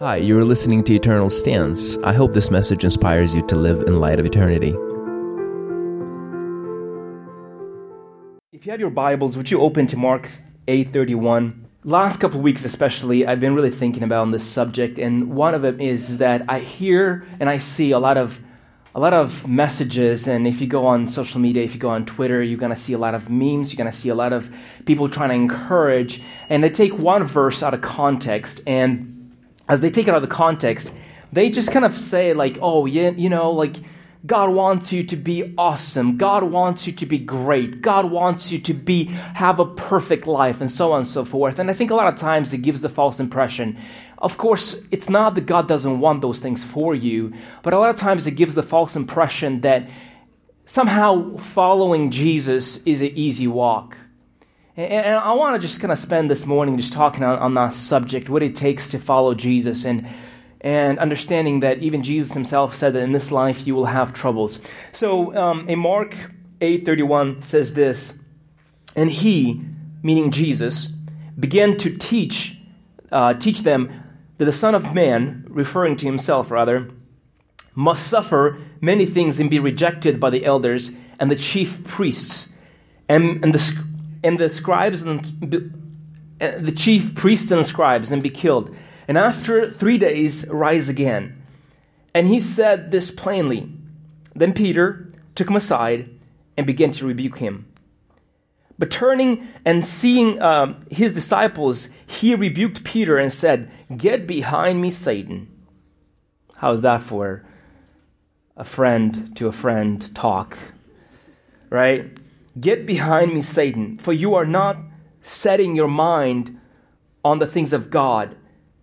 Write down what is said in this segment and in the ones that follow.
Hi, you're listening to Eternal Stance. I hope this message inspires you to live in light of eternity. If you have your Bibles, would you open to Mark 8:31? Last couple weeks especially, I've been really thinking about this subject and one of them is that I hear and I see a lot of a lot of messages and if you go on social media, if you go on Twitter, you're going to see a lot of memes, you're going to see a lot of people trying to encourage and they take one verse out of context and as they take it out of the context, they just kind of say, like, oh, yeah, you know, like, God wants you to be awesome. God wants you to be great. God wants you to be have a perfect life and so on and so forth. And I think a lot of times it gives the false impression. Of course, it's not that God doesn't want those things for you, but a lot of times it gives the false impression that somehow following Jesus is an easy walk. And I want to just kind of spend this morning just talking on, on that subject, what it takes to follow Jesus, and, and understanding that even Jesus himself said that in this life you will have troubles. So um, in Mark 8.31 says this, And he, meaning Jesus, began to teach, uh, teach them that the Son of Man, referring to himself rather, must suffer many things and be rejected by the elders and the chief priests and, and the and the scribes and uh, the chief priests and scribes and be killed. And after three days, rise again. And he said this plainly. Then Peter took him aside and began to rebuke him. But turning and seeing um, his disciples, he rebuked Peter and said, Get behind me, Satan. How's that for a friend to a friend talk? Right? Get behind me, Satan, for you are not setting your mind on the things of God,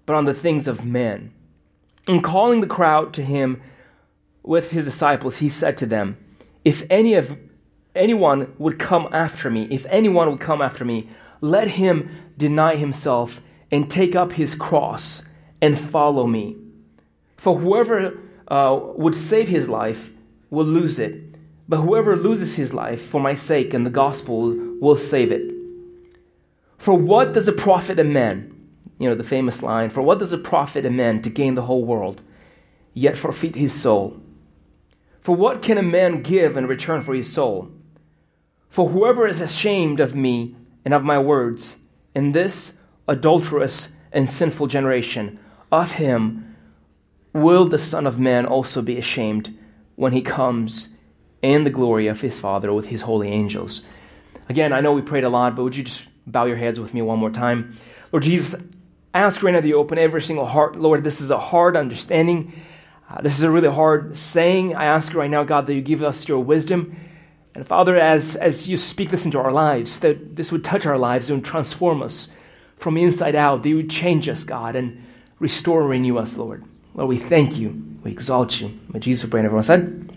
but on the things of men. And calling the crowd to him with his disciples, he said to them, If any of anyone would come after me, if anyone would come after me, let him deny himself and take up his cross and follow me. For whoever uh, would save his life will lose it but whoever loses his life for my sake and the gospel will save it. For what does it profit a man? You know, the famous line, for what does it profit a man to gain the whole world, yet forfeit his soul? For what can a man give in return for his soul? For whoever is ashamed of me and of my words in this adulterous and sinful generation, of him will the Son of Man also be ashamed when he comes and the glory of his Father with his holy angels. Again, I know we prayed a lot, but would you just bow your heads with me one more time? Lord Jesus, I ask right now that you open every single heart. Lord, this is a hard understanding. Uh, this is a really hard saying. I ask right now, God, that you give us your wisdom. And Father, as, as you speak this into our lives, that this would touch our lives and transform us from inside out, that you would change us, God, and restore and renew us, Lord. Lord, we thank you. We exalt you. May Jesus pray, and everyone said,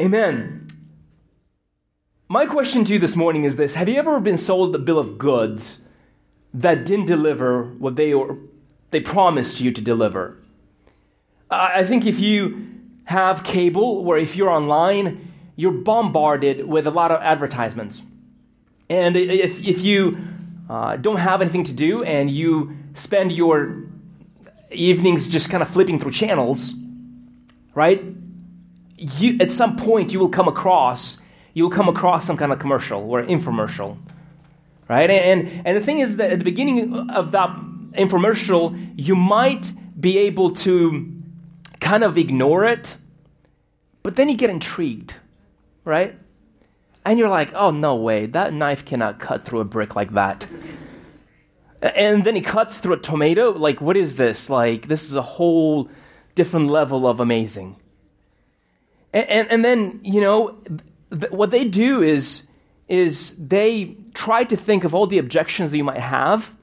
Amen. My question to you this morning is this Have you ever been sold a bill of goods that didn't deliver what they, or, they promised you to deliver? I think if you have cable, or if you're online, you're bombarded with a lot of advertisements. And if, if you uh, don't have anything to do and you spend your evenings just kind of flipping through channels, right? You, at some point you will come across you'll come across some kind of commercial or infomercial right? And, and the thing is that at the beginning of that infomercial you might be able to kind of ignore it but then you get intrigued right? And you're like oh no way. That knife cannot cut through a brick like that. And then he cuts through a tomato. Like what is this? Like this is a whole different level of amazing and, and, and then, you know, th- what they do is, is they try to think of all the objections that you might have,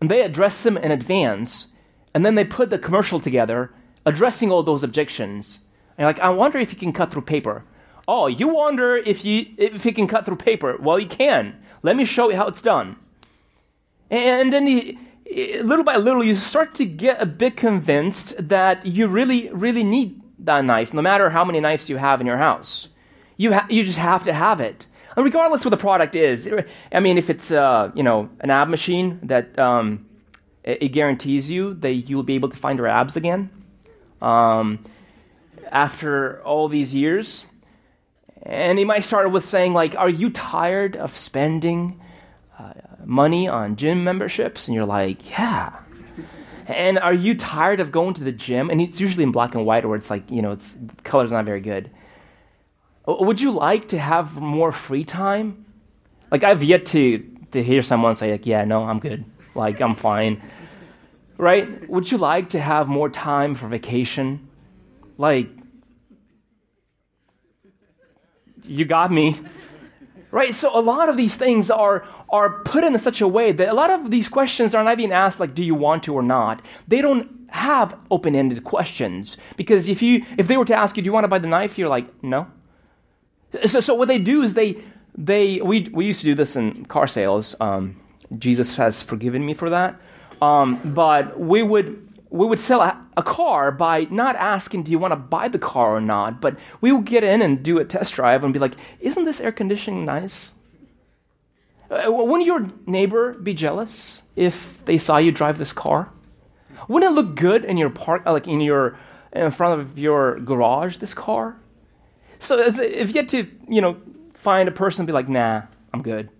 and they address them in advance, and then they put the commercial together addressing all those objections. And like, I wonder if you can cut through paper. Oh, you wonder if you if you can cut through paper. Well, you can. Let me show you how it's done. And then you, little by little, you start to get a bit convinced that you really, really need that knife, no matter how many knives you have in your house. You, ha- you just have to have it. And regardless of what the product is, I mean, if it's, uh, you know, an ab machine that um, it, it guarantees you that you'll be able to find your abs again um, after all these years. And he might start with saying, like, Are you tired of spending uh, money on gym memberships? And you're like, Yeah. And are you tired of going to the gym? And it's usually in black and white, or it's like, you know, it's color's not very good. Would you like to have more free time? Like, I've yet to, to hear someone say, like, yeah, no, I'm good. Like, I'm fine. Right? Would you like to have more time for vacation? Like, you got me. Right? So a lot of these things are, are put in such a way that a lot of these questions are not being asked like, do you want to or not? They don't have open-ended questions. Because if you if they were to ask you, do you want to buy the knife? You're like, no. So, so what they do is they they we we used to do this in car sales. Um, Jesus has forgiven me for that. Um, but we would we would sell a, a, car by not asking, do you want to buy the car or not? But we would get in and do a test drive and be like, isn't this air conditioning nice? Uh, wouldn't your neighbor be jealous if they saw you drive this car? Wouldn't it look good in your park, uh, like in your in front of your garage, this car? So if you get to, you know, find a person and be like, nah, I'm good.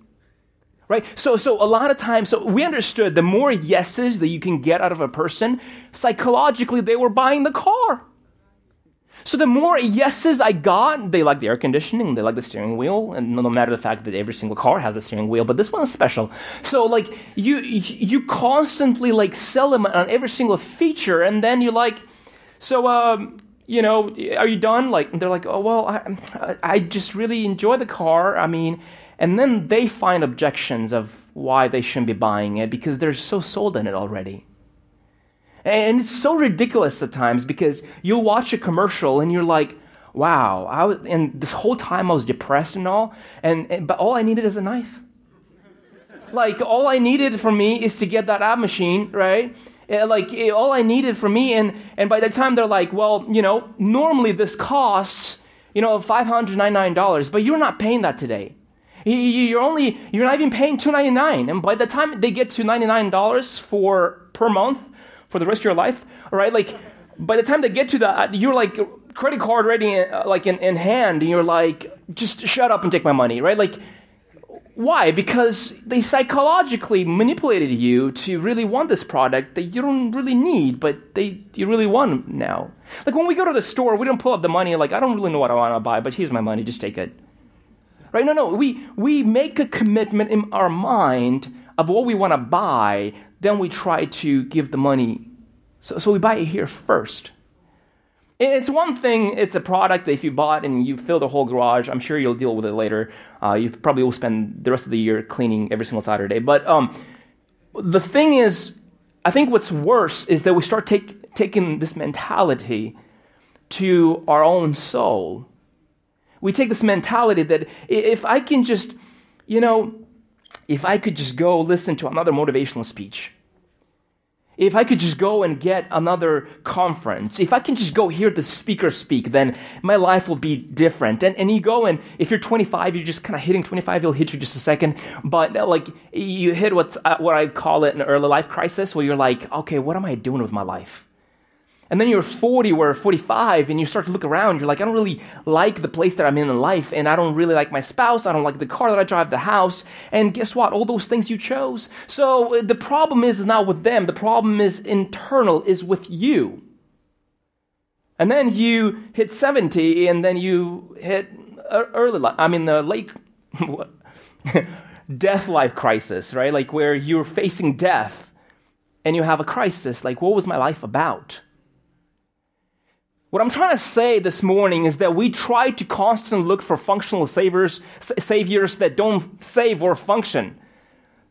Right? So, so a lot of times, so we understood the more yeses that you can get out of a person, psychologically, they were buying the car. So the more yeses I got, they like the air conditioning, they like the steering wheel, and no matter the fact that every single car has a steering wheel, but this one is special. So like you you constantly like sell them on every single feature, and then you're like, so um, you know, are you done? Like they're like, oh well, I I just really enjoy the car. I mean, and then they find objections of why they shouldn't be buying it because they're so sold in it already. And it's so ridiculous at times because you'll watch a commercial and you're like, wow, I was, and this whole time I was depressed and all, and, and but all I needed is a knife. like all I needed for me is to get that ab machine, right? Eh, like eh, all I needed for me, and and by the time they're like, well, you know, normally this costs, you know, five hundred ninety nine dollars, but you're not paying that today. You're only you're not even paying two ninety nine, and by the time they get to ninety nine dollars for per month, for the rest of your life, right? Like, by the time they get to that, you're like credit card ready, uh, like in, in hand, and you're like, just shut up and take my money, right? Like, why? Because they psychologically manipulated you to really want this product that you don't really need, but they you really want now. Like when we go to the store, we don't pull up the money like I don't really know what I want to buy, but here's my money, just take it. Right? No, no. We we make a commitment in our mind of what we want to buy then we try to give the money. So, so we buy it here first. It's one thing, it's a product that if you bought and you fill the whole garage, I'm sure you'll deal with it later. Uh, you probably will spend the rest of the year cleaning every single Saturday. But um, the thing is, I think what's worse is that we start take, taking this mentality to our own soul. We take this mentality that if I can just, you know, if I could just go listen to another motivational speech, if I could just go and get another conference, if I can just go hear the speaker speak, then my life will be different. And, and you go and if you're 25, you're just kind of hitting 25, it'll hit you just a second. But uh, like you hit what's, uh, what I call it an early life crisis where you're like, okay, what am I doing with my life? And then you're 40 or 45 and you start to look around. You're like, I don't really like the place that I'm in in life. And I don't really like my spouse. I don't like the car that I drive, the house. And guess what? All those things you chose. So uh, the problem is not with them. The problem is internal, is with you. And then you hit 70 and then you hit early life. I mean, the late death life crisis, right? Like where you're facing death and you have a crisis. Like, what was my life about? What I'm trying to say this morning is that we try to constantly look for functional saviors, saviors that don't save or function.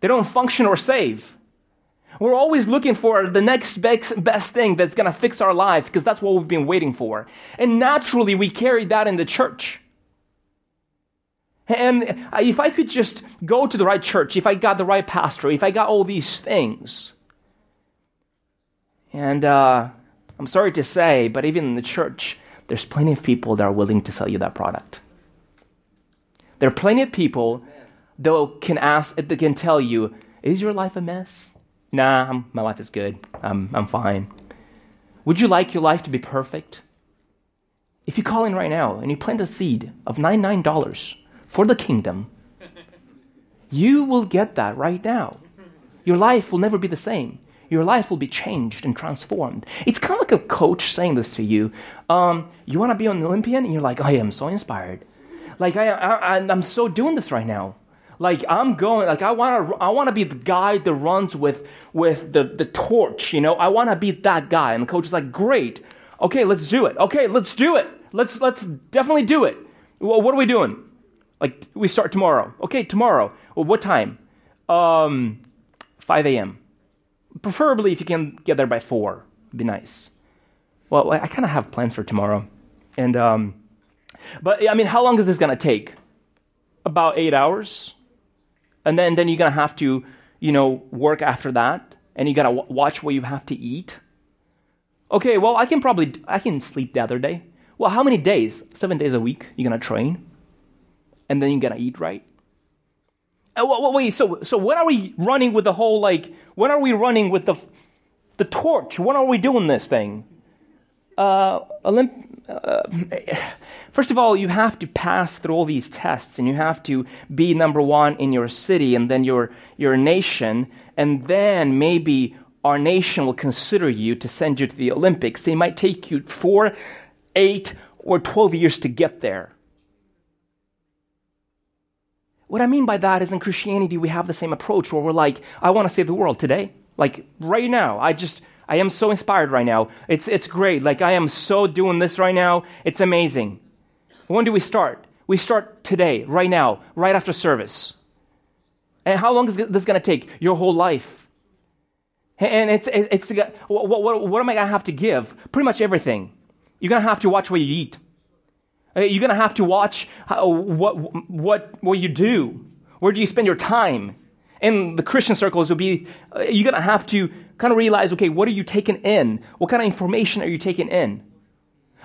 They don't function or save. We're always looking for the next best, best thing that's going to fix our life because that's what we've been waiting for. And naturally, we carry that in the church. And if I could just go to the right church, if I got the right pastor, if I got all these things, and uh, I'm sorry to say, but even in the church, there's plenty of people that are willing to sell you that product. There are plenty of people that can ask, that can tell you, "Is your life a mess? Nah, I'm, my life is good. I'm, I'm fine. Would you like your life to be perfect? If you call in right now and you plant a seed of $99 for the kingdom, you will get that right now. Your life will never be the same. Your life will be changed and transformed. It's kind of like a coach saying this to you. Um, you want to be an Olympian? And you're like, I am so inspired. Like, I, I, I'm so doing this right now. Like I'm going, like I want to, I want to be the guy that runs with with the the torch. You know, I want to be that guy. And the coach is like, great, okay, let's do it. Okay, let's do it. Let's let's definitely do it. Well, what are we doing? Like we start tomorrow. Okay, tomorrow. Well, what time? Um, 5 a.m. Preferably if you can get there by four, be nice. Well, I kind of have plans for tomorrow, and um, but I mean, how long is this gonna take? About eight hours, and then then you're gonna have to, you know, work after that, and you gotta w- watch what you have to eat. Okay, well, I can probably I can sleep the other day. Well, how many days? Seven days a week. You're gonna train, and then you're gonna eat right. Uh, wait, so so when are we running with the whole like? When are we running with the the torch? When are we doing this thing? Uh, Olymp- uh, first of all, you have to pass through all these tests, and you have to be number one in your city, and then your your nation, and then maybe our nation will consider you to send you to the Olympics. It might take you four, eight, or twelve years to get there. What I mean by that is in Christianity, we have the same approach where we're like, I want to save the world today. Like right now, I just, I am so inspired right now. It's, it's great. Like I am so doing this right now. It's amazing. When do we start? We start today, right now, right after service. And how long is this going to take? Your whole life. And it's, it's, what, what, what am I going to have to give? Pretty much everything. You're going to have to watch what you eat. Uh, you're going to have to watch what, what, what you do. Where do you spend your time? In the Christian circles, will be uh, you're going to have to kind of realize, okay, what are you taking in? What kind of information are you taking in?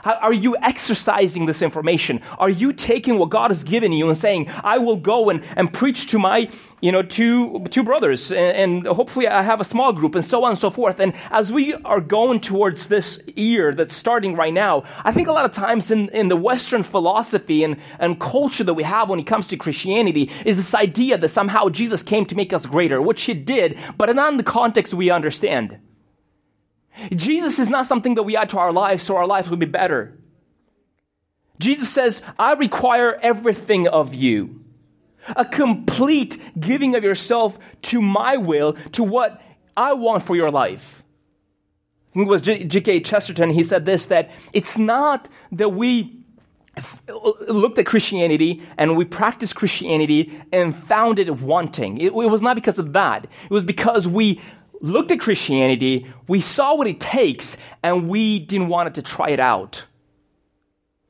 Are you exercising this information? Are you taking what God has given you and saying, I will go and, and preach to my, you know, two, two brothers and, and hopefully I have a small group and so on and so forth. And as we are going towards this year that's starting right now, I think a lot of times in, in the Western philosophy and, and culture that we have when it comes to Christianity is this idea that somehow Jesus came to make us greater, which he did, but not in the context we understand. Jesus is not something that we add to our lives so our lives will be better. Jesus says, I require everything of you. A complete giving of yourself to my will, to what I want for your life. I think it was G.K. Chesterton, he said this that it's not that we looked at Christianity and we practiced Christianity and found it wanting. It, it was not because of that. It was because we looked at Christianity, we saw what it takes, and we didn't want it to try it out.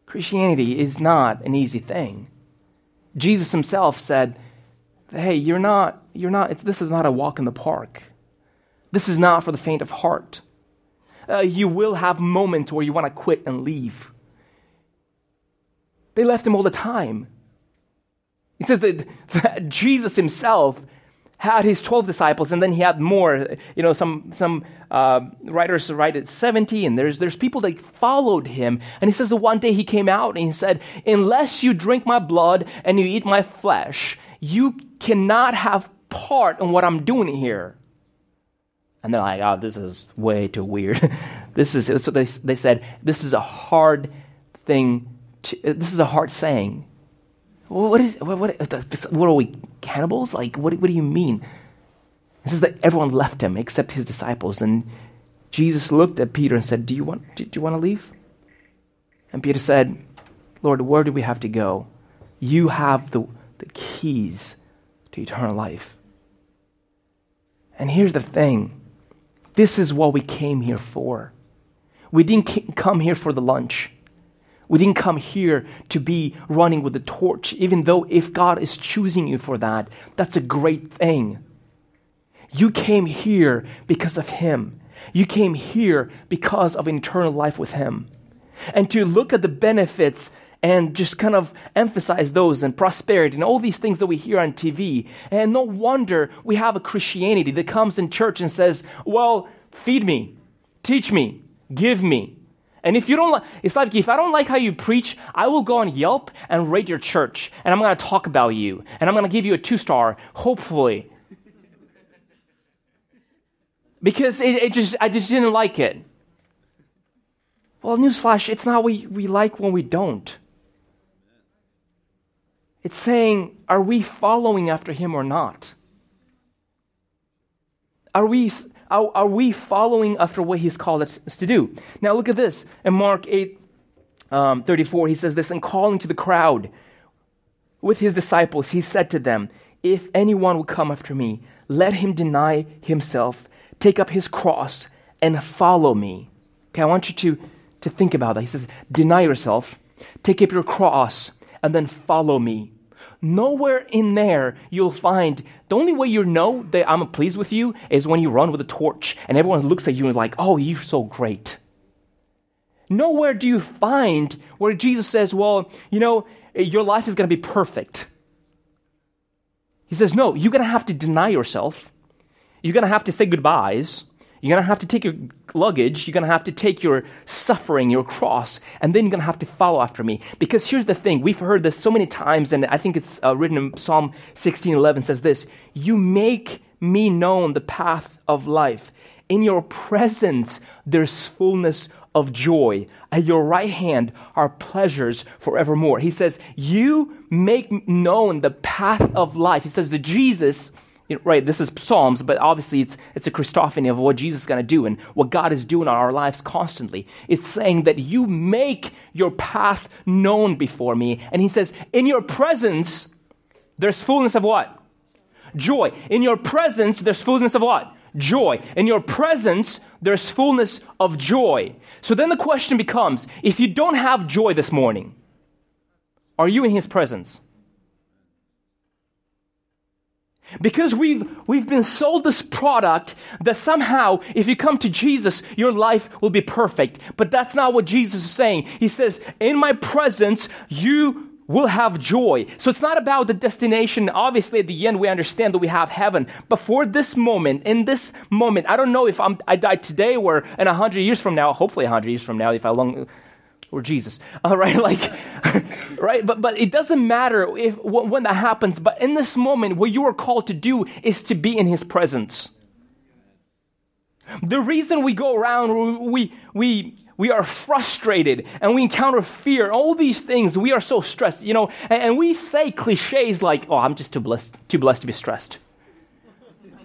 Christianity is not an easy thing. Jesus himself said, Hey, you're not, you're not, this is not a walk in the park. This is not for the faint of heart. Uh, you will have moments where you want to quit and leave. They left him all the time. He says that, that Jesus himself had his 12 disciples and then he had more. You know some some uh, writers write it 70 and there's there's people that followed him. And he says that one day he came out and he said unless you drink my blood and you eat my flesh you cannot have part in what i'm doing here. And they're like oh this is way too weird. This is so they, they said this is a hard thing to, this is a hard saying what is what, what, what are we cannibals? Like what, what do you mean? It says that everyone left him except his disciples, and Jesus looked at Peter and said, "Do you want do, do you want to leave?" And Peter said, "Lord, where do we have to go? You have the the keys to eternal life." And here's the thing: this is what we came here for. We didn't come here for the lunch. We didn't come here to be running with the torch, even though if God is choosing you for that, that's a great thing. You came here because of Him. You came here because of eternal life with Him. And to look at the benefits and just kind of emphasize those and prosperity and all these things that we hear on TV. And no wonder we have a Christianity that comes in church and says, well, feed me, teach me, give me. And if you don't like, it's like if I don't like how you preach, I will go on Yelp and rate your church, and I'm going to talk about you, and I'm going to give you a two star, hopefully, because it, it, just I just didn't like it. Well, newsflash, it's not we we like when we don't. It's saying, are we following after him or not? Are we, are, are we following after what he's called us to do? Now look at this. In Mark 8 um, 34, he says this, and calling to the crowd with his disciples, he said to them, If anyone will come after me, let him deny himself, take up his cross, and follow me. Okay, I want you to, to think about that. He says, Deny yourself, take up your cross, and then follow me. Nowhere in there you'll find the only way you know that I'm pleased with you is when you run with a torch and everyone looks at you and like, oh, you're so great. Nowhere do you find where Jesus says, well, you know, your life is going to be perfect. He says, no, you're going to have to deny yourself. You're going to have to say goodbyes. You're going to have to take your luggage. You're going to have to take your suffering, your cross, and then you're going to have to follow after me. Because here's the thing we've heard this so many times, and I think it's uh, written in Psalm 16:11 says this You make me known the path of life. In your presence, there's fullness of joy. At your right hand are pleasures forevermore. He says, You make known the path of life. He says, The Jesus right, this is Psalms, but obviously it's, it's a Christophany of what Jesus is going to do and what God is doing on our lives constantly. It's saying that you make your path known before me. And he says, in your presence, there's fullness of what? Joy. In your presence, there's fullness of what? Joy. In your presence, there's fullness of joy. So then the question becomes if you don't have joy this morning, are you in his presence? Because we've, we've been sold this product that somehow, if you come to Jesus, your life will be perfect. But that's not what Jesus is saying. He says, In my presence, you will have joy. So it's not about the destination. Obviously, at the end, we understand that we have heaven. But for this moment, in this moment, I don't know if I'm, I die today or in a hundred years from now, hopefully a hundred years from now, if I long, or Jesus, all right, like, right? But but it doesn't matter if when that happens. But in this moment, what you are called to do is to be in His presence. The reason we go around, we we we are frustrated and we encounter fear, all these things, we are so stressed, you know, and, and we say cliches like, "Oh, I'm just too blessed, too blessed to be stressed."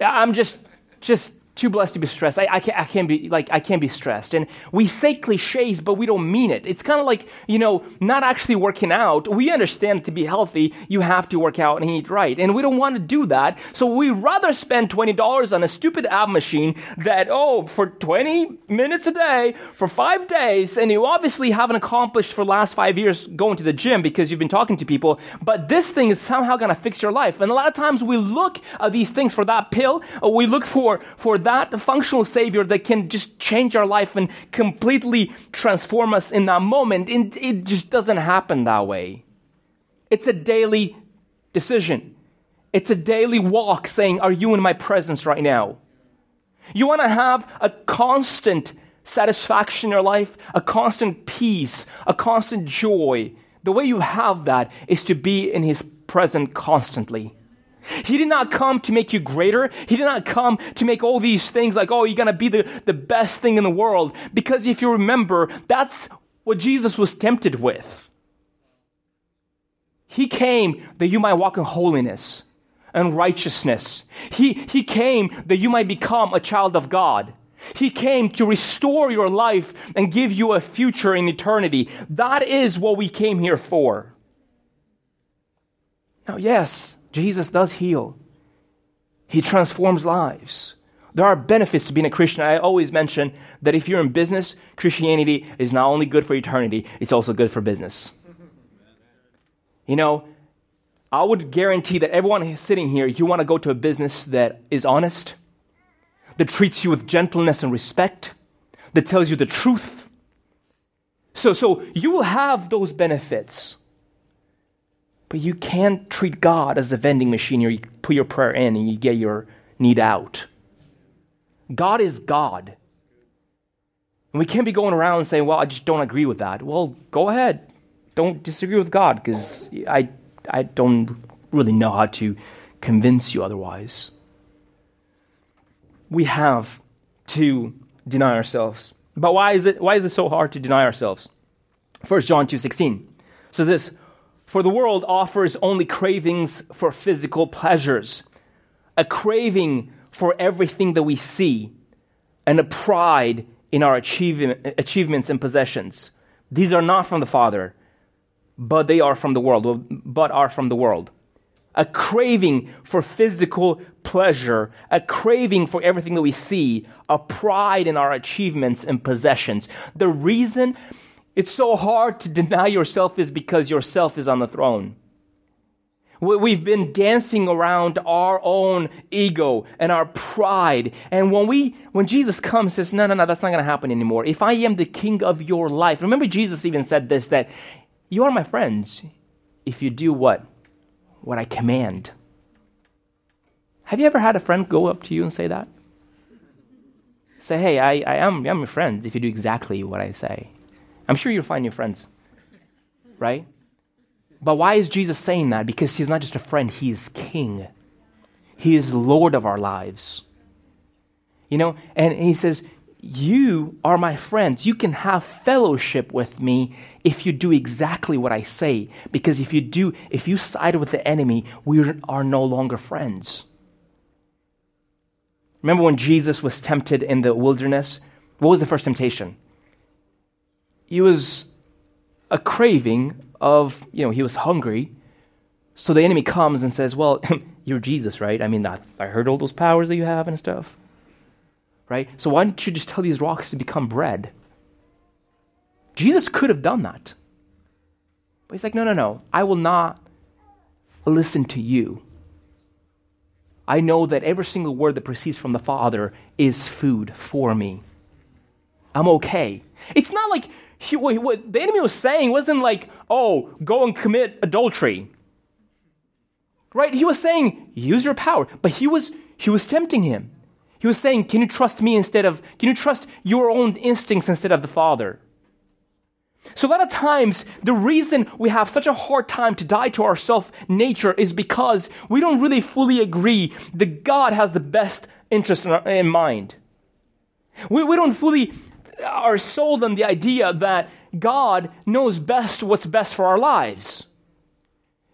I'm just just too blessed to be stressed. I, I, can't, I can't be like I can't be stressed. And we say cliches, but we don't mean it. It's kind of like you know, not actually working out. We understand to be healthy, you have to work out and eat right, and we don't want to do that. So we rather spend twenty dollars on a stupid ab machine that oh, for twenty minutes a day for five days, and you obviously haven't accomplished for last five years going to the gym because you've been talking to people. But this thing is somehow going to fix your life. And a lot of times we look at these things for that pill. we look for for that functional Savior that can just change our life and completely transform us in that moment. And it just doesn't happen that way. It's a daily decision. It's a daily walk saying, Are you in my presence right now? You want to have a constant satisfaction in your life, a constant peace, a constant joy. The way you have that is to be in His presence constantly. He did not come to make you greater. He did not come to make all these things like, oh, you're going to be the, the best thing in the world. Because if you remember, that's what Jesus was tempted with. He came that you might walk in holiness and righteousness. He, he came that you might become a child of God. He came to restore your life and give you a future in eternity. That is what we came here for. Now, yes, Jesus does heal, He transforms lives. There are benefits to being a Christian. I always mention that if you're in business, Christianity is not only good for eternity, it's also good for business. You know, I would guarantee that everyone sitting here, you want to go to a business that is honest, that treats you with gentleness and respect, that tells you the truth, So, so you will have those benefits. But you can't treat God as a vending machine where you put your prayer in and you get your need out. God is God. And we can't be going around saying, well, I just don't agree with that. Well, go ahead. Don't disagree with God because I, I don't really know how to convince you otherwise. We have to deny ourselves. But why is it, why is it so hard to deny ourselves? 1 John 2.16 says this, For the world offers only cravings for physical pleasures, a craving for everything that we see, and a pride in our achievement, achievements and possessions. These are not from the Father, but they are from the world, but are from the world. A craving for physical pleasure, a craving for everything that we see, a pride in our achievements and possessions. The reason it's so hard to deny yourself is because yourself is on the throne. We've been dancing around our own ego and our pride. And when we, when Jesus comes, says, no, no, no, that's not going to happen anymore. If I am the king of your life, remember Jesus even said this, that you are my friends if you do what? What I command. Have you ever had a friend go up to you and say that? Say, hey, I, I am I'm your friend if you do exactly what I say. I'm sure you'll find your friends, right? But why is Jesus saying that? Because he's not just a friend, he's king. He is Lord of our lives. You know, and he says, You are my friends. You can have fellowship with me if you do exactly what I say. Because if you do, if you side with the enemy, we are no longer friends. Remember when Jesus was tempted in the wilderness? What was the first temptation? He was a craving of, you know, he was hungry. So the enemy comes and says, Well, you're Jesus, right? I mean, I, I heard all those powers that you have and stuff. Right? So why don't you just tell these rocks to become bread? Jesus could have done that. But he's like, No, no, no. I will not listen to you. I know that every single word that proceeds from the Father is food for me. I'm okay. It's not like he, what the enemy was saying wasn't like, oh, go and commit adultery. Right? He was saying, use your power. But he was, he was tempting him. He was saying, can you trust me instead of, can you trust your own instincts instead of the Father? So, a lot of times, the reason we have such a hard time to die to our self nature is because we don't really fully agree that God has the best interest in, our, in mind. We, we don't fully are sold on the idea that God knows best what's best for our lives.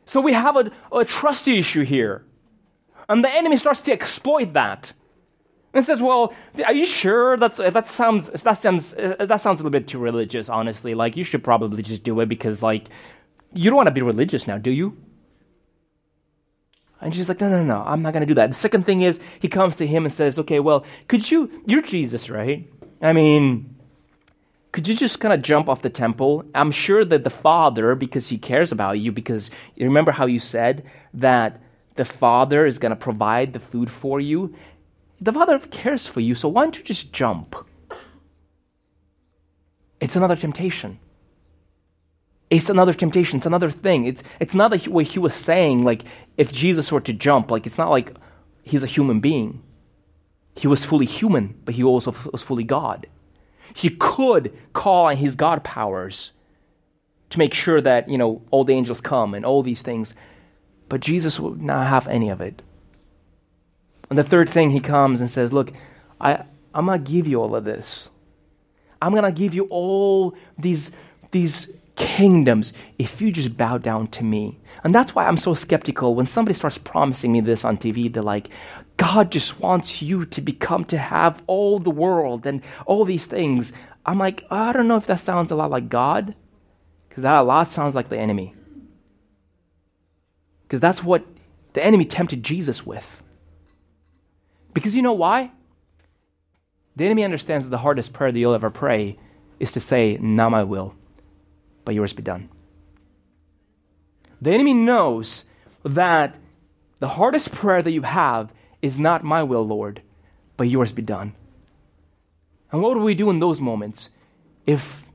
So we have a, a trust issue here. And the enemy starts to exploit that. And says, "Well, are you sure that's that sounds that sounds that sounds a little bit too religious, honestly. Like you should probably just do it because like you don't want to be religious now, do you?" And she's like, "No, no, no, I'm not going to do that." The second thing is he comes to him and says, "Okay, well, could you you're Jesus, right? I mean, could you just kind of jump off the temple? I'm sure that the Father, because He cares about you, because you remember how you said that the Father is going to provide the food for you? The Father cares for you, so why don't you just jump? It's another temptation. It's another temptation. It's another thing. It's, it's not like what he was saying, like if Jesus were to jump, like it's not like he's a human being. He was fully human, but he also was fully God. He could call on his God powers to make sure that, you know, all the angels come and all these things. But Jesus would not have any of it. And the third thing, he comes and says, Look, I, I'm going to give you all of this. I'm going to give you all these, these kingdoms if you just bow down to me. And that's why I'm so skeptical when somebody starts promising me this on TV. They're like, God just wants you to become, to have all the world and all these things. I'm like, I don't know if that sounds a lot like God, because that a lot sounds like the enemy. Because that's what the enemy tempted Jesus with. Because you know why? The enemy understands that the hardest prayer that you'll ever pray is to say, Not my will, but yours be done. The enemy knows that the hardest prayer that you have is not my will, Lord, but yours be done. And what do we do in those moments? If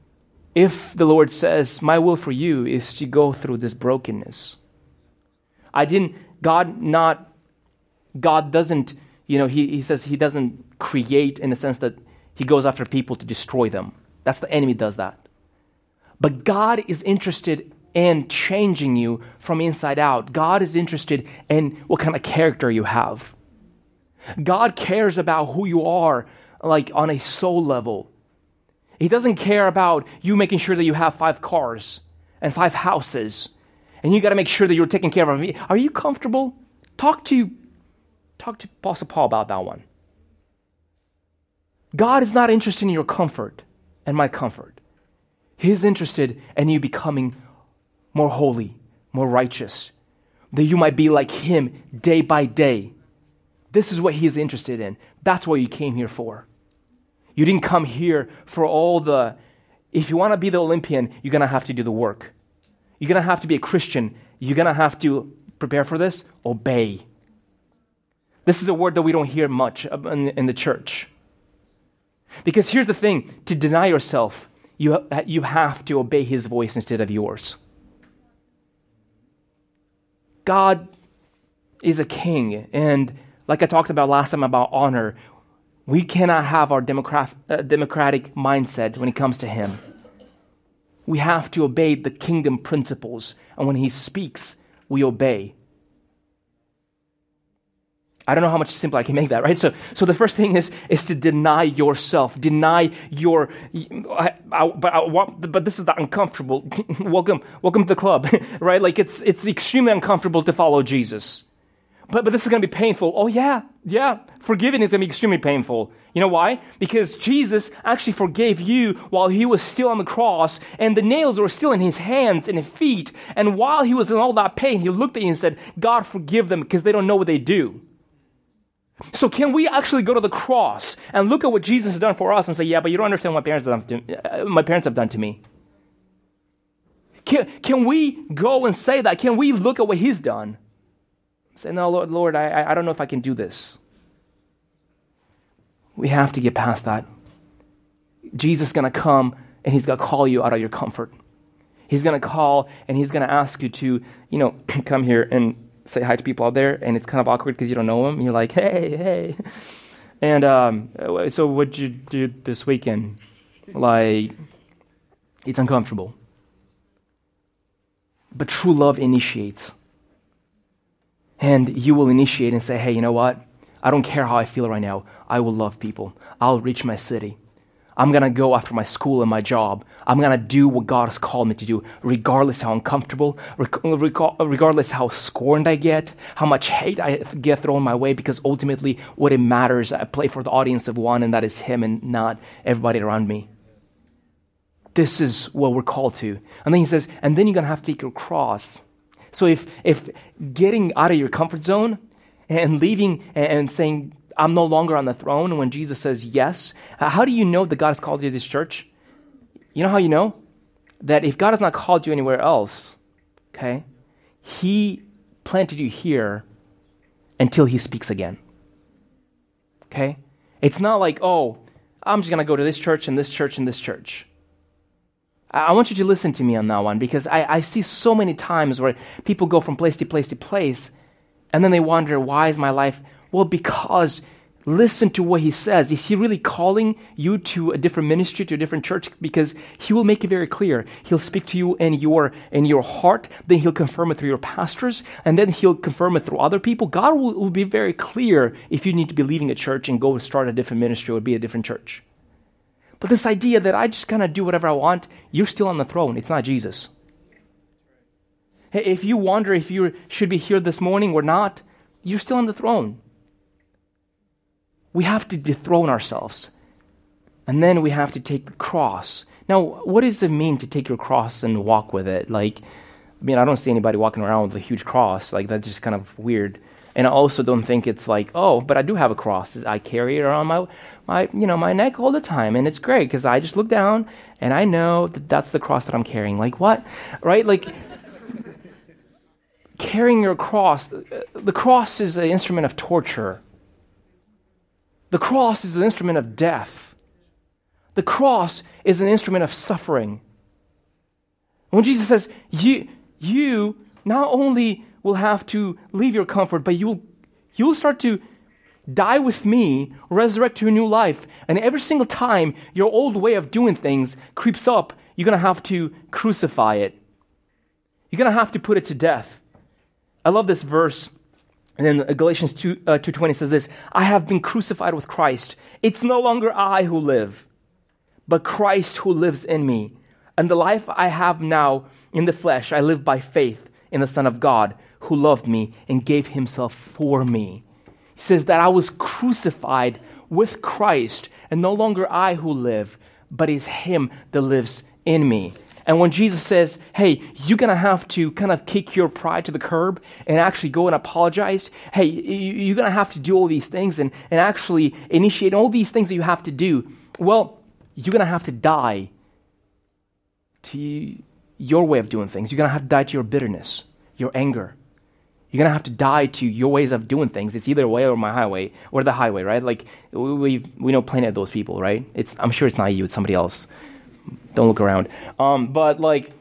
if the Lord says, My will for you is to go through this brokenness. I didn't, God not, God doesn't, you know, he, he says he doesn't create in the sense that he goes after people to destroy them. That's the enemy does that. But God is interested in changing you from inside out. God is interested in what kind of character you have. God cares about who you are, like on a soul level. He doesn't care about you making sure that you have five cars and five houses, and you got to make sure that you're taking care of me. Are you comfortable? Talk to talk to Apostle Paul about that one. God is not interested in your comfort and my comfort. He's interested in you becoming more holy, more righteous, that you might be like Him day by day. This is what He is interested in. That's what you came here for. You didn't come here for all the, if you want to be the Olympian, you're going to have to do the work. You're going to have to be a Christian. You're going to have to prepare for this, obey. This is a word that we don't hear much in, in the church. Because here's the thing to deny yourself, you, you have to obey his voice instead of yours. God is a king, and like I talked about last time about honor, we cannot have our democrat, uh, democratic mindset when it comes to Him. We have to obey the kingdom principles, and when He speaks, we obey. I don't know how much simpler I can make that, right? So, so the first thing is is to deny yourself, deny your. I, I, but I want, but this is the uncomfortable. welcome, welcome to the club, right? Like it's it's extremely uncomfortable to follow Jesus. But, but this is going to be painful. Oh, yeah, yeah. Forgiving is going to be extremely painful. You know why? Because Jesus actually forgave you while he was still on the cross, and the nails were still in his hands and his feet. And while he was in all that pain, he looked at you and said, God, forgive them because they don't know what they do. So, can we actually go to the cross and look at what Jesus has done for us and say, Yeah, but you don't understand what my parents have done to, uh, my parents have done to me? Can, can we go and say that? Can we look at what he's done? Say, no, Lord, Lord, I, I don't know if I can do this. We have to get past that. Jesus is going to come and he's going to call you out of your comfort. He's going to call and he's going to ask you to, you know, come here and say hi to people out there. And it's kind of awkward because you don't know them. You're like, hey, hey. And um, so what'd you do this weekend? Like, it's uncomfortable. But true love initiates. And you will initiate and say, hey, you know what? I don't care how I feel right now. I will love people. I'll reach my city. I'm going to go after my school and my job. I'm going to do what God has called me to do, regardless how uncomfortable, regardless how scorned I get, how much hate I get thrown my way, because ultimately what it matters, I play for the audience of one, and that is Him and not everybody around me. This is what we're called to. And then He says, and then you're going to have to take your cross so if, if getting out of your comfort zone and leaving and saying, I'm no longer on the throne, when Jesus says yes, uh, how do you know that God has called you to this church? You know how you know? That if God has not called you anywhere else, okay, He planted you here until He speaks again. Okay? It's not like, oh, I'm just going to go to this church and this church and this church. I want you to listen to me on that one because I, I see so many times where people go from place to place to place and then they wonder, why is my life? Well, because listen to what he says. Is he really calling you to a different ministry, to a different church? Because he will make it very clear. He'll speak to you in your in your heart, then he'll confirm it through your pastors, and then he'll confirm it through other people. God will, will be very clear if you need to be leaving a church and go start a different ministry or be a different church. But this idea that I just kind of do whatever I want, you're still on the throne. It's not Jesus. If you wonder if you should be here this morning or not, you're still on the throne. We have to dethrone ourselves. And then we have to take the cross. Now, what does it mean to take your cross and walk with it? Like, I mean, I don't see anybody walking around with a huge cross. Like, that's just kind of weird. And I also don't think it's like, oh, but I do have a cross. I carry it around my, my, you know, my neck all the time, and it's great because I just look down and I know that that's the cross that I'm carrying. Like what, right? Like carrying your cross. The cross is an instrument of torture. The cross is an instrument of death. The cross is an instrument of suffering. When Jesus says, you, you not only will have to leave your comfort, but you'll, you'll start to die with me, resurrect to a new life. And every single time your old way of doing things creeps up, you're going to have to crucify it. You're going to have to put it to death. I love this verse. And then Galatians 2, uh, 2.20 says this, I have been crucified with Christ. It's no longer I who live, but Christ who lives in me. And the life I have now in the flesh, I live by faith in the Son of God who loved me and gave himself for me. He says that I was crucified with Christ, and no longer I who live, but it's him that lives in me. And when Jesus says, hey, you're going to have to kind of kick your pride to the curb and actually go and apologize, hey, you're going to have to do all these things and, and actually initiate all these things that you have to do, well, you're going to have to die to your way of doing things. You're going to have to die to your bitterness, your anger. You're going to have to die to your ways of doing things. It's either way or my highway, or the highway, right? Like, we, we, know plenty of those people, right? It's, I'm sure it's not you, it's somebody else. Don't look around. Um, but like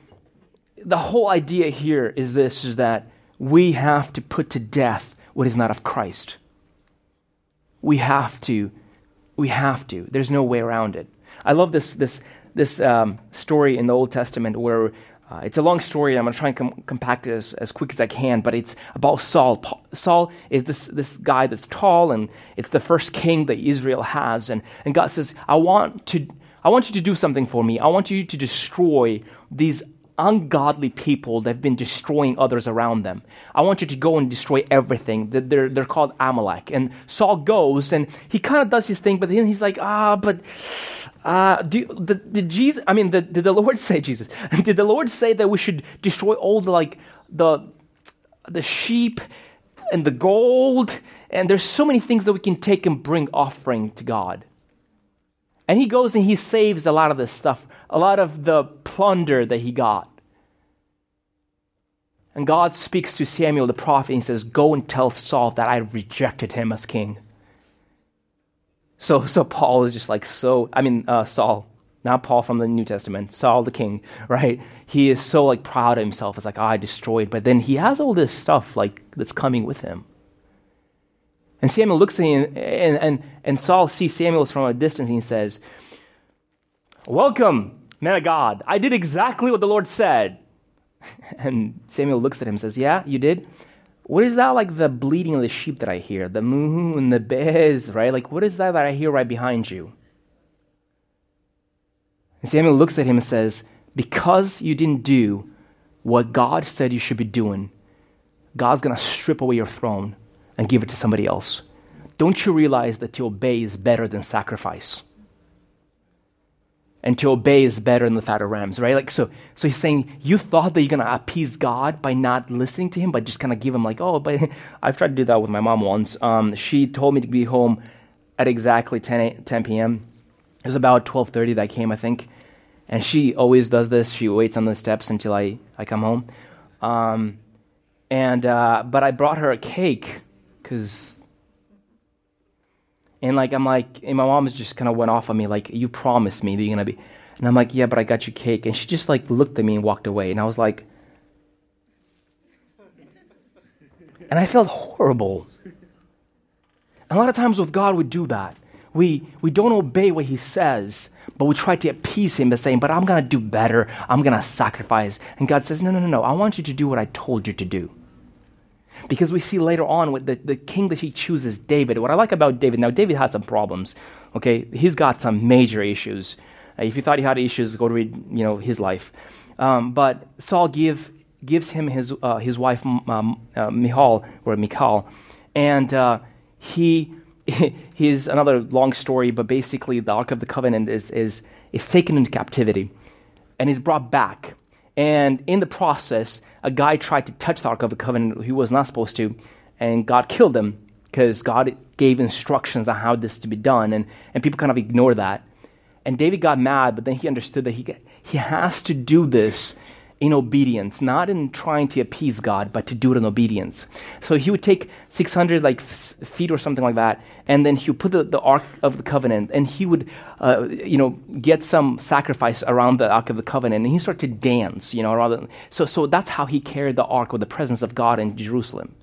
the whole idea here is this is that we have to put to death what is not of Christ. We have to. We have to. There's no way around it. I love this this this um, story in the Old Testament where uh, it's a long story. I'm going to try and com- compact it as, as quick as I can, but it's about Saul. Saul is this, this guy that's tall, and it's the first king that Israel has. And, and God says, I want to I want you to do something for me. I want you to destroy these ungodly people that have been destroying others around them. I want you to go and destroy everything. They're, they're called Amalek. And Saul goes and he kind of does his thing, but then he's like, ah, but uh, do, the, did Jesus, I mean, the, did the Lord say, Jesus, did the Lord say that we should destroy all the, like, the, the sheep and the gold? And there's so many things that we can take and bring offering to God. And he goes and he saves a lot of this stuff, a lot of the plunder that he got. And God speaks to Samuel the prophet and says, Go and tell Saul that I rejected him as king. So, so Paul is just like so, I mean, uh, Saul, not Paul from the New Testament, Saul the king, right? He is so like proud of himself. It's like, oh, I destroyed. But then he has all this stuff like that's coming with him. And Samuel looks at him, and, and, and Saul sees Samuel from a distance, and he says, Welcome, man of God. I did exactly what the Lord said. And Samuel looks at him and says, Yeah, you did? What is that like the bleating of the sheep that I hear? The moo and the bears, right? Like, what is that that I hear right behind you? And Samuel looks at him and says, Because you didn't do what God said you should be doing, God's going to strip away your throne and give it to somebody else. Don't you realize that to obey is better than sacrifice? And to obey is better than the fat of rams, right? Like so, so he's saying you thought that you're gonna appease God by not listening to him, but just kind of give him like, oh, but I've tried to do that with my mom once. Um, she told me to be home at exactly 10, 10 p.m. It was about 12:30 that I came, I think, and she always does this. She waits on the steps until I, I come home. Um, and uh, but I brought her a cake because and like i'm like and my mom just kind of went off on me like you promised me that you're gonna be and i'm like yeah but i got you cake and she just like looked at me and walked away and i was like and i felt horrible. A lot of times with god we do that. We we don't obey what he says but we try to appease him by saying but i'm gonna do better. I'm gonna sacrifice. And god says no no no no. I want you to do what i told you to do because we see later on with the, the king that he chooses, David. What I like about David, now David had some problems. Okay, he's got some major issues. Uh, if you thought he had issues, go read you know his life. Um, but Saul give, gives him his uh, his wife um, uh, Michal or Michal, and uh, he he's another long story. But basically, the Ark of the Covenant is is is taken into captivity, and is brought back. And in the process, a guy tried to touch the Ark of the Covenant who was not supposed to, and God killed him because God gave instructions on how this to be done, and, and people kind of ignore that. And David got mad, but then he understood that he, he has to do this in obedience, not in trying to appease God, but to do it in obedience. So he would take 600 like f- feet or something like that, and then he would put the, the Ark of the Covenant, and he would, uh, you know, get some sacrifice around the Ark of the Covenant, and he started to dance, you know, rather. So, so that's how he carried the Ark with the presence of God in Jerusalem.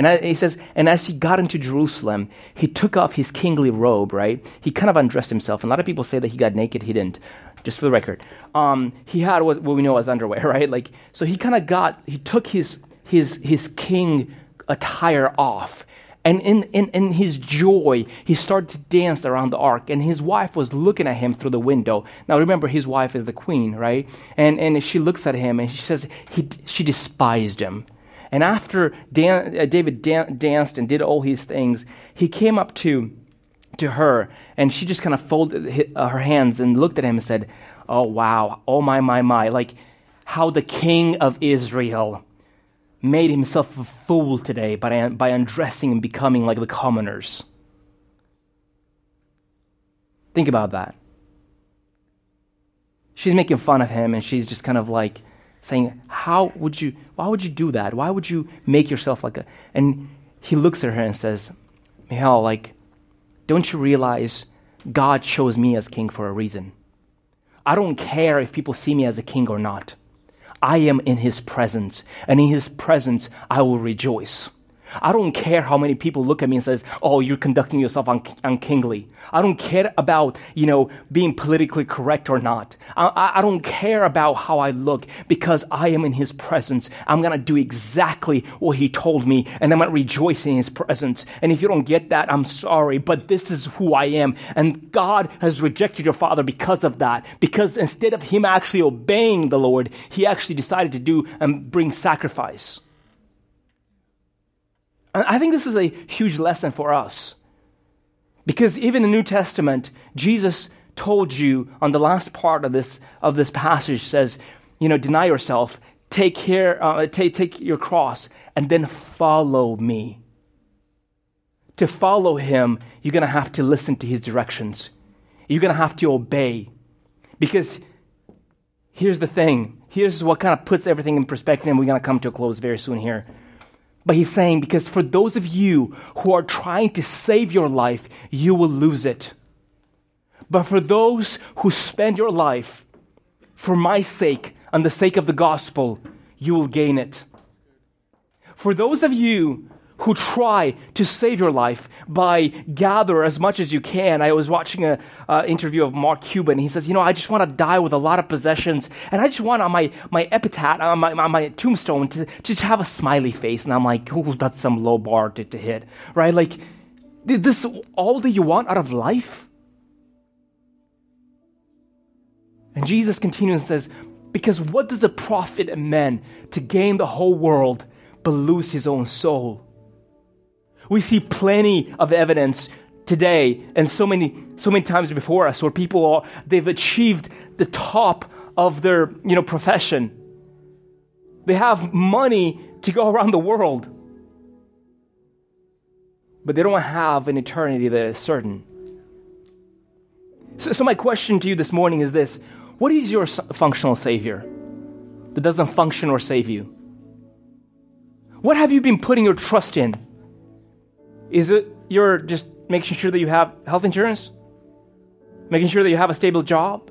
And he says, and as he got into Jerusalem, he took off his kingly robe, right? He kind of undressed himself. And a lot of people say that he got naked. He didn't just for the record. Um, he had what, what, we know as underwear, right? Like, so he kind of got, he took his, his, his king attire off. And in, in, in his joy, he started to dance around the ark, and his wife was looking at him through the window. Now, remember, his wife is the queen, right? And, and she looks at him and she says he, she despised him. And after Dan, uh, David dan- danced and did all these things, he came up to to her, and she just kind of folded uh, her hands and looked at him and said, Oh, wow, oh, my, my, my. Like how the king of Israel made himself a fool today by, by undressing and becoming like the commoners. Think about that. She's making fun of him, and she's just kind of like saying, How would you, why would you do that? Why would you make yourself like a. And he looks at her and says, Michal, like, don't you realize God chose me as king for a reason? I don't care if people see me as a king or not. I am in his presence, and in his presence I will rejoice. I don't care how many people look at me and says, "Oh, you're conducting yourself un- unkingly." I don't care about you know being politically correct or not. I-, I don't care about how I look because I am in His presence. I'm gonna do exactly what He told me, and I'm gonna rejoice in His presence. And if you don't get that, I'm sorry, but this is who I am. And God has rejected your father because of that. Because instead of him actually obeying the Lord, he actually decided to do and bring sacrifice. I think this is a huge lesson for us. Because even in the New Testament, Jesus told you on the last part of this, of this passage says, you know, deny yourself, take care, uh, take, take your cross, and then follow me. To follow him, you're going to have to listen to his directions. You're going to have to obey. Because here's the thing. Here's what kind of puts everything in perspective, and we're going to come to a close very soon here. But he's saying, because for those of you who are trying to save your life, you will lose it. But for those who spend your life for my sake and the sake of the gospel, you will gain it. For those of you who try to save your life by gather as much as you can. I was watching an uh, interview of Mark Cuban. He says, you know, I just want to die with a lot of possessions, and I just want on my, my epitaph, on my, on my tombstone, to, to just have a smiley face. And I'm like, oh, that's some low bar to, to hit, right? Like, this all that you want out of life? And Jesus continues and says, because what does it profit a man to gain the whole world but lose his own soul? We see plenty of evidence today and so many so many times before us where people are they've achieved the top of their you know profession. They have money to go around the world. But they don't have an eternity that is certain. So, so my question to you this morning is this. What is your functional savior that doesn't function or save you? What have you been putting your trust in is it you're just making sure that you have health insurance? Making sure that you have a stable job?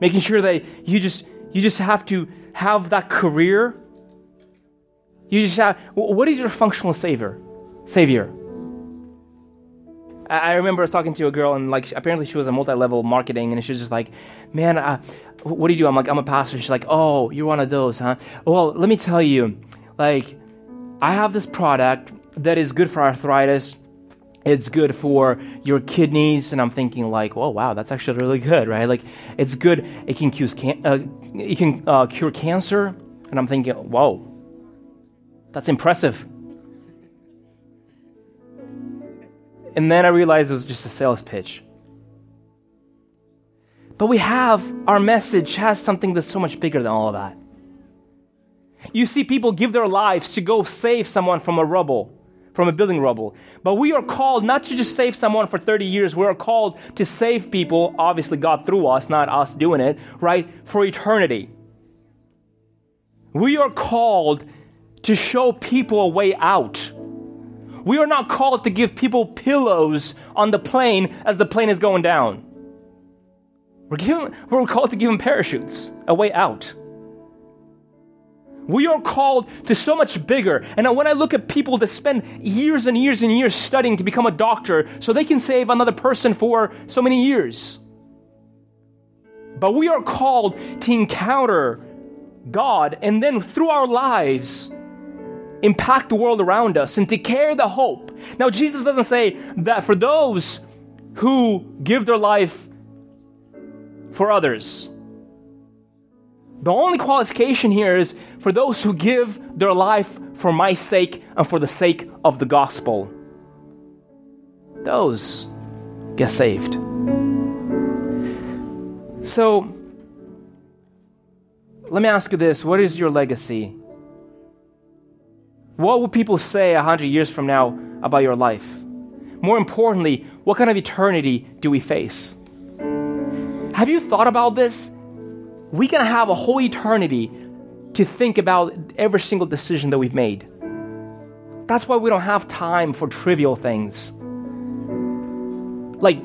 Making sure that you just you just have to have that career? You just have what is your functional savior? Savior. I remember I was talking to a girl and like apparently she was a multi-level marketing and she was just like, "Man, uh, what do you do?" I'm like, "I'm a pastor." She's like, "Oh, you're one of those, huh?" Well, let me tell you, like, I have this product that is good for arthritis. It's good for your kidneys, and I'm thinking like, oh wow, that's actually really good, right? Like, it's good. It can cure uh, it can uh, cure cancer, and I'm thinking, whoa, that's impressive. And then I realized it was just a sales pitch. But we have our message has something that's so much bigger than all of that. You see people give their lives to go save someone from a rubble from a building rubble. But we are called not to just save someone for 30 years, we are called to save people, obviously God through us, not us doing it, right, for eternity. We are called to show people a way out. We are not called to give people pillows on the plane as the plane is going down. We're, given, we're called to give them parachutes, a way out. We are called to so much bigger. And when I look at people that spend years and years and years studying to become a doctor so they can save another person for so many years. But we are called to encounter God and then through our lives impact the world around us and to carry the hope. Now, Jesus doesn't say that for those who give their life for others. The only qualification here is for those who give their life for my sake and for the sake of the gospel. Those get saved. So, let me ask you this what is your legacy? What will people say a hundred years from now about your life? More importantly, what kind of eternity do we face? Have you thought about this? We can have a whole eternity to think about every single decision that we've made. That's why we don't have time for trivial things like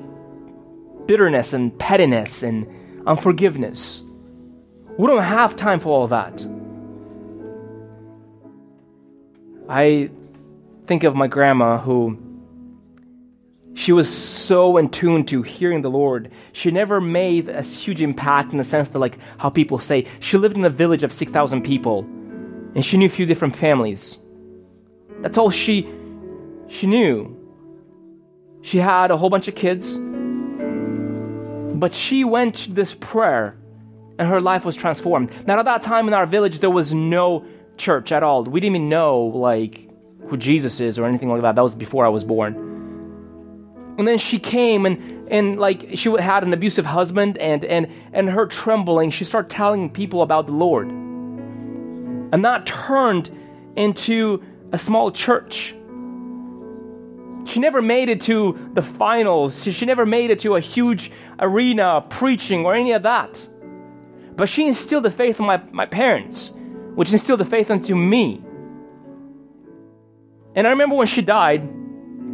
bitterness and pettiness and unforgiveness. We don't have time for all that. I think of my grandma who she was so in tune to hearing the Lord. She never made a huge impact in the sense that, like how people say, she lived in a village of 6,000 people and she knew a few different families. That's all she, she knew. She had a whole bunch of kids, but she went to this prayer and her life was transformed. Now, at that time in our village, there was no church at all. We didn't even know like who Jesus is or anything like that. That was before I was born. And then she came and and like she had an abusive husband and and and her trembling, she started telling people about the Lord. And that turned into a small church. She never made it to the finals. She, never made it to a huge arena preaching or any of that. But she instilled the faith in my, my parents which instilled the faith into me. And I remember when she died,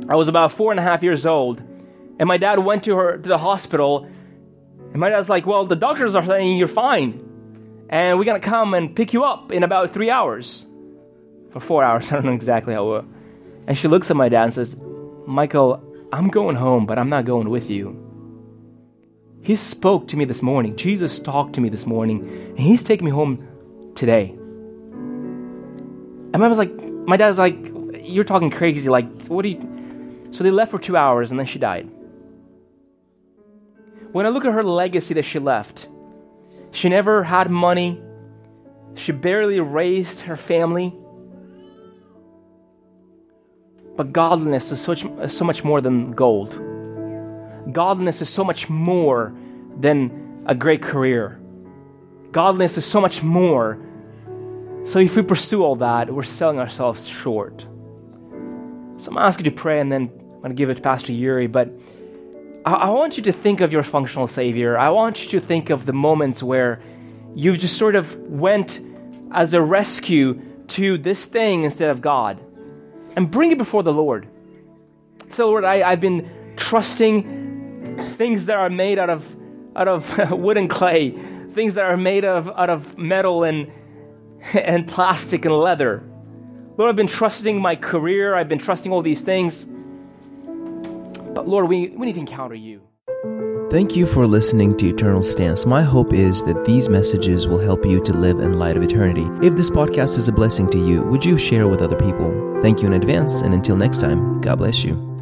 I was about four and a half years old, and my dad went to her to the hospital, and my dad's like, "Well, the doctors are saying you're fine, and we're gonna come and pick you up in about three hours, for four hours. I don't know exactly how." Well. And she looks at my dad and says, "Michael, I'm going home, but I'm not going with you." He spoke to me this morning. Jesus talked to me this morning, and he's taking me home today. And I was like, my dad's like, you're talking crazy. Like, what do you. So they left for two hours and then she died. When I look at her legacy that she left, she never had money, she barely raised her family. But godliness is so, so much more than gold. Godliness is so much more than a great career. Godliness is so much more so if we pursue all that, we're selling ourselves short. So I'm going to ask you to pray and then going to give it to Pastor Yuri. But I, I want you to think of your functional Savior. I want you to think of the moments where you just sort of went as a rescue to this thing instead of God and bring it before the Lord. So, Lord, I, I've been trusting things that are made out of, out of wood and clay, things that are made of, out of metal and and plastic and leather. Lord, I've been trusting my career, I've been trusting all these things. But Lord, we, we need to encounter you. Thank you for listening to Eternal Stance. My hope is that these messages will help you to live in light of eternity. If this podcast is a blessing to you, would you share with other people? Thank you in advance, and until next time, God bless you.